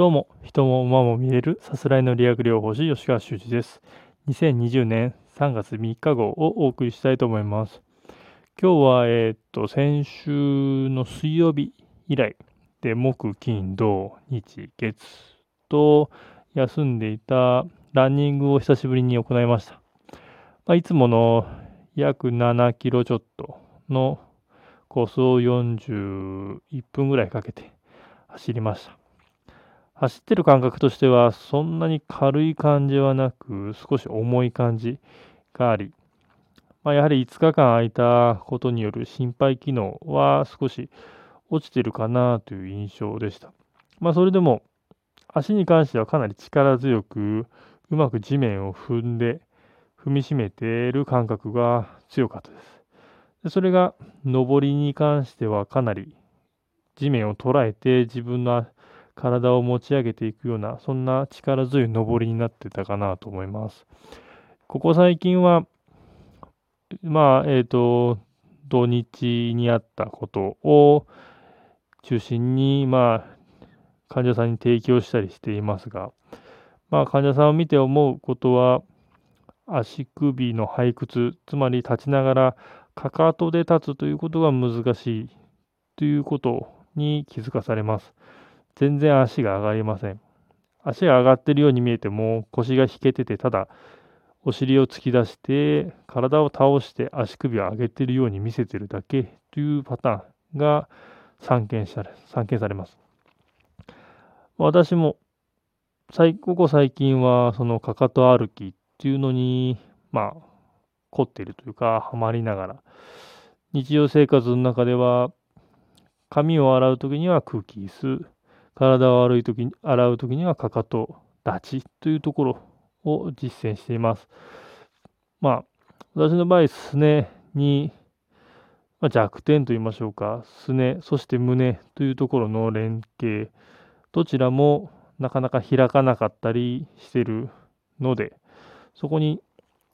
どうも、人も馬も見れるさすらいの理学療法士吉川修司です。2020年3月3日号をお送りしたいと思います。今日は、えー、っと、先週の水曜日以来で、木、金、土、日、月と休んでいたランニングを久しぶりに行いました。まあ、いつもの約7キロちょっとのコースを41分ぐらいかけて走りました。走ってる感覚としては、そんなに軽い感じはなく、少し重い感じがあり、まあ、やはり5日間空いたことによる心肺機能は少し落ちてるかなという印象でした。まあ、それでも、足に関してはかなり力強く、うまく地面を踏んで、踏みしめている感覚が強かったです。でそれが、上りに関してはかなり地面を捉えて自分の体を持ち上げていくような、そんな力強い登りになってたかなと思います。ここ最近は、まあ、えっ、ー、と、土日にあったことを中心に、まあ、患者さんに提供したりしていますが、まあ、患者さんを見て思うことは、足首の背屈、つまり立ちながらかかとで立つということが難しいということに気づかされます。全然足が上がりません。足が上がってるように見えても腰が引けてて、ただお尻を突き出して体を倒して足首を上げてるように見せてるだけというパターンが散見され散見されます。私もここ最近はそのかかと歩きっていうのにまあ凝っているというかハマりながら日常生活の中では髪を洗う時には空気椅子体を洗う時に洗う時にはかかと立ちというところを実践しています。まあ、私の場合、すねに、まあ、弱点と言いましょうか、すね、そして胸というところの連携、どちらもなかなか開かなかったりしてるので、そこに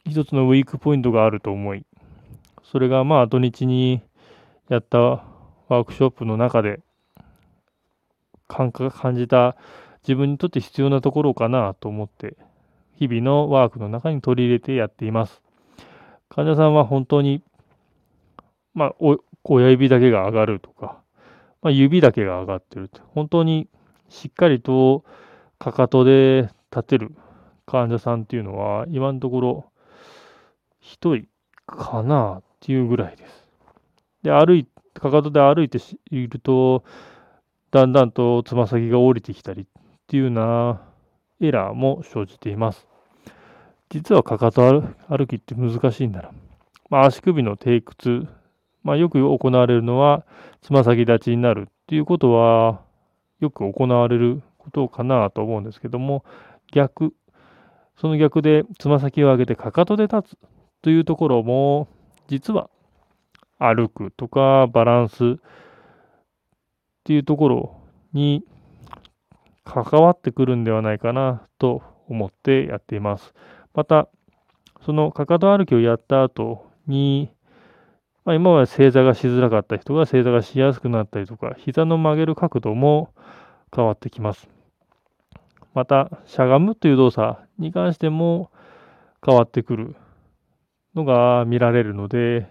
一つのウィークポイントがあると思い、それがまあ土日にやったワークショップの中で感覚感じた自分にとって必要なところかなと思って、日々のワークの中に取り入れてやっています。患者さんは本当に、まあ、親指だけが上がるとか、まあ、指だけが上がってると。本当にしっかりとかかとで立てる患者さんっていうのは、今のところ、1人かなっていうぐらいです。で、歩い、かかとで歩いていると、だんだんとつま先が降りてきたりっていうなエラーも生じています。実はかかと歩きって難しいんだな。まあ、足首の低屈、まあ、よく行われるのはつま先立ちになるっていうことはよく行われることかなと思うんですけども逆その逆でつま先を上げてかかとで立つというところも実は歩くとかバランスっていうところに関わってくるんではないかなと思ってやっています。また、そのかかと歩きをやった後に、まあ、今まで正座がしづらかった人が正座がしやすくなったりとか、膝の曲げる角度も変わってきます。また、しゃがむという動作に関しても変わってくるのが見られるので、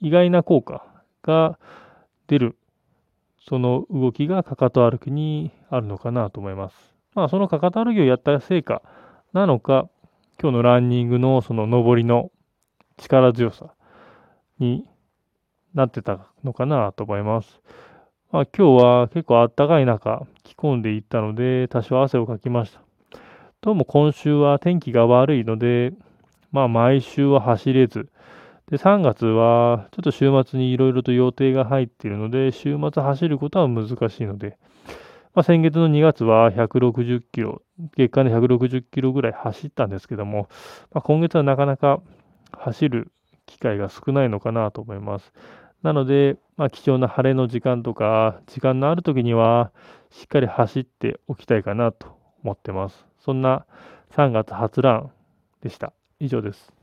意外な効果が出るその動きがかかと歩きにあるのかなと思います。まあ、そのかかと歩きをやった成果なのか、今日のランニングのその上りの力強さになってたのかなと思います。まあ、今日は結構暖かい中、着込んでいったので、多少汗をかきました。どうも今週は天気が悪いので、まあ毎週は走れず、で、3月は、ちょっと週末にいろいろと予定が入っているので、週末走ることは難しいので、まあ、先月の2月は160キロ、月間で160キロぐらい走ったんですけども、まあ、今月はなかなか走る機会が少ないのかなと思います。なので、まあ、貴重な晴れの時間とか、時間のある時には、しっかり走っておきたいかなと思ってます。そんな3月初ランでした。以上です。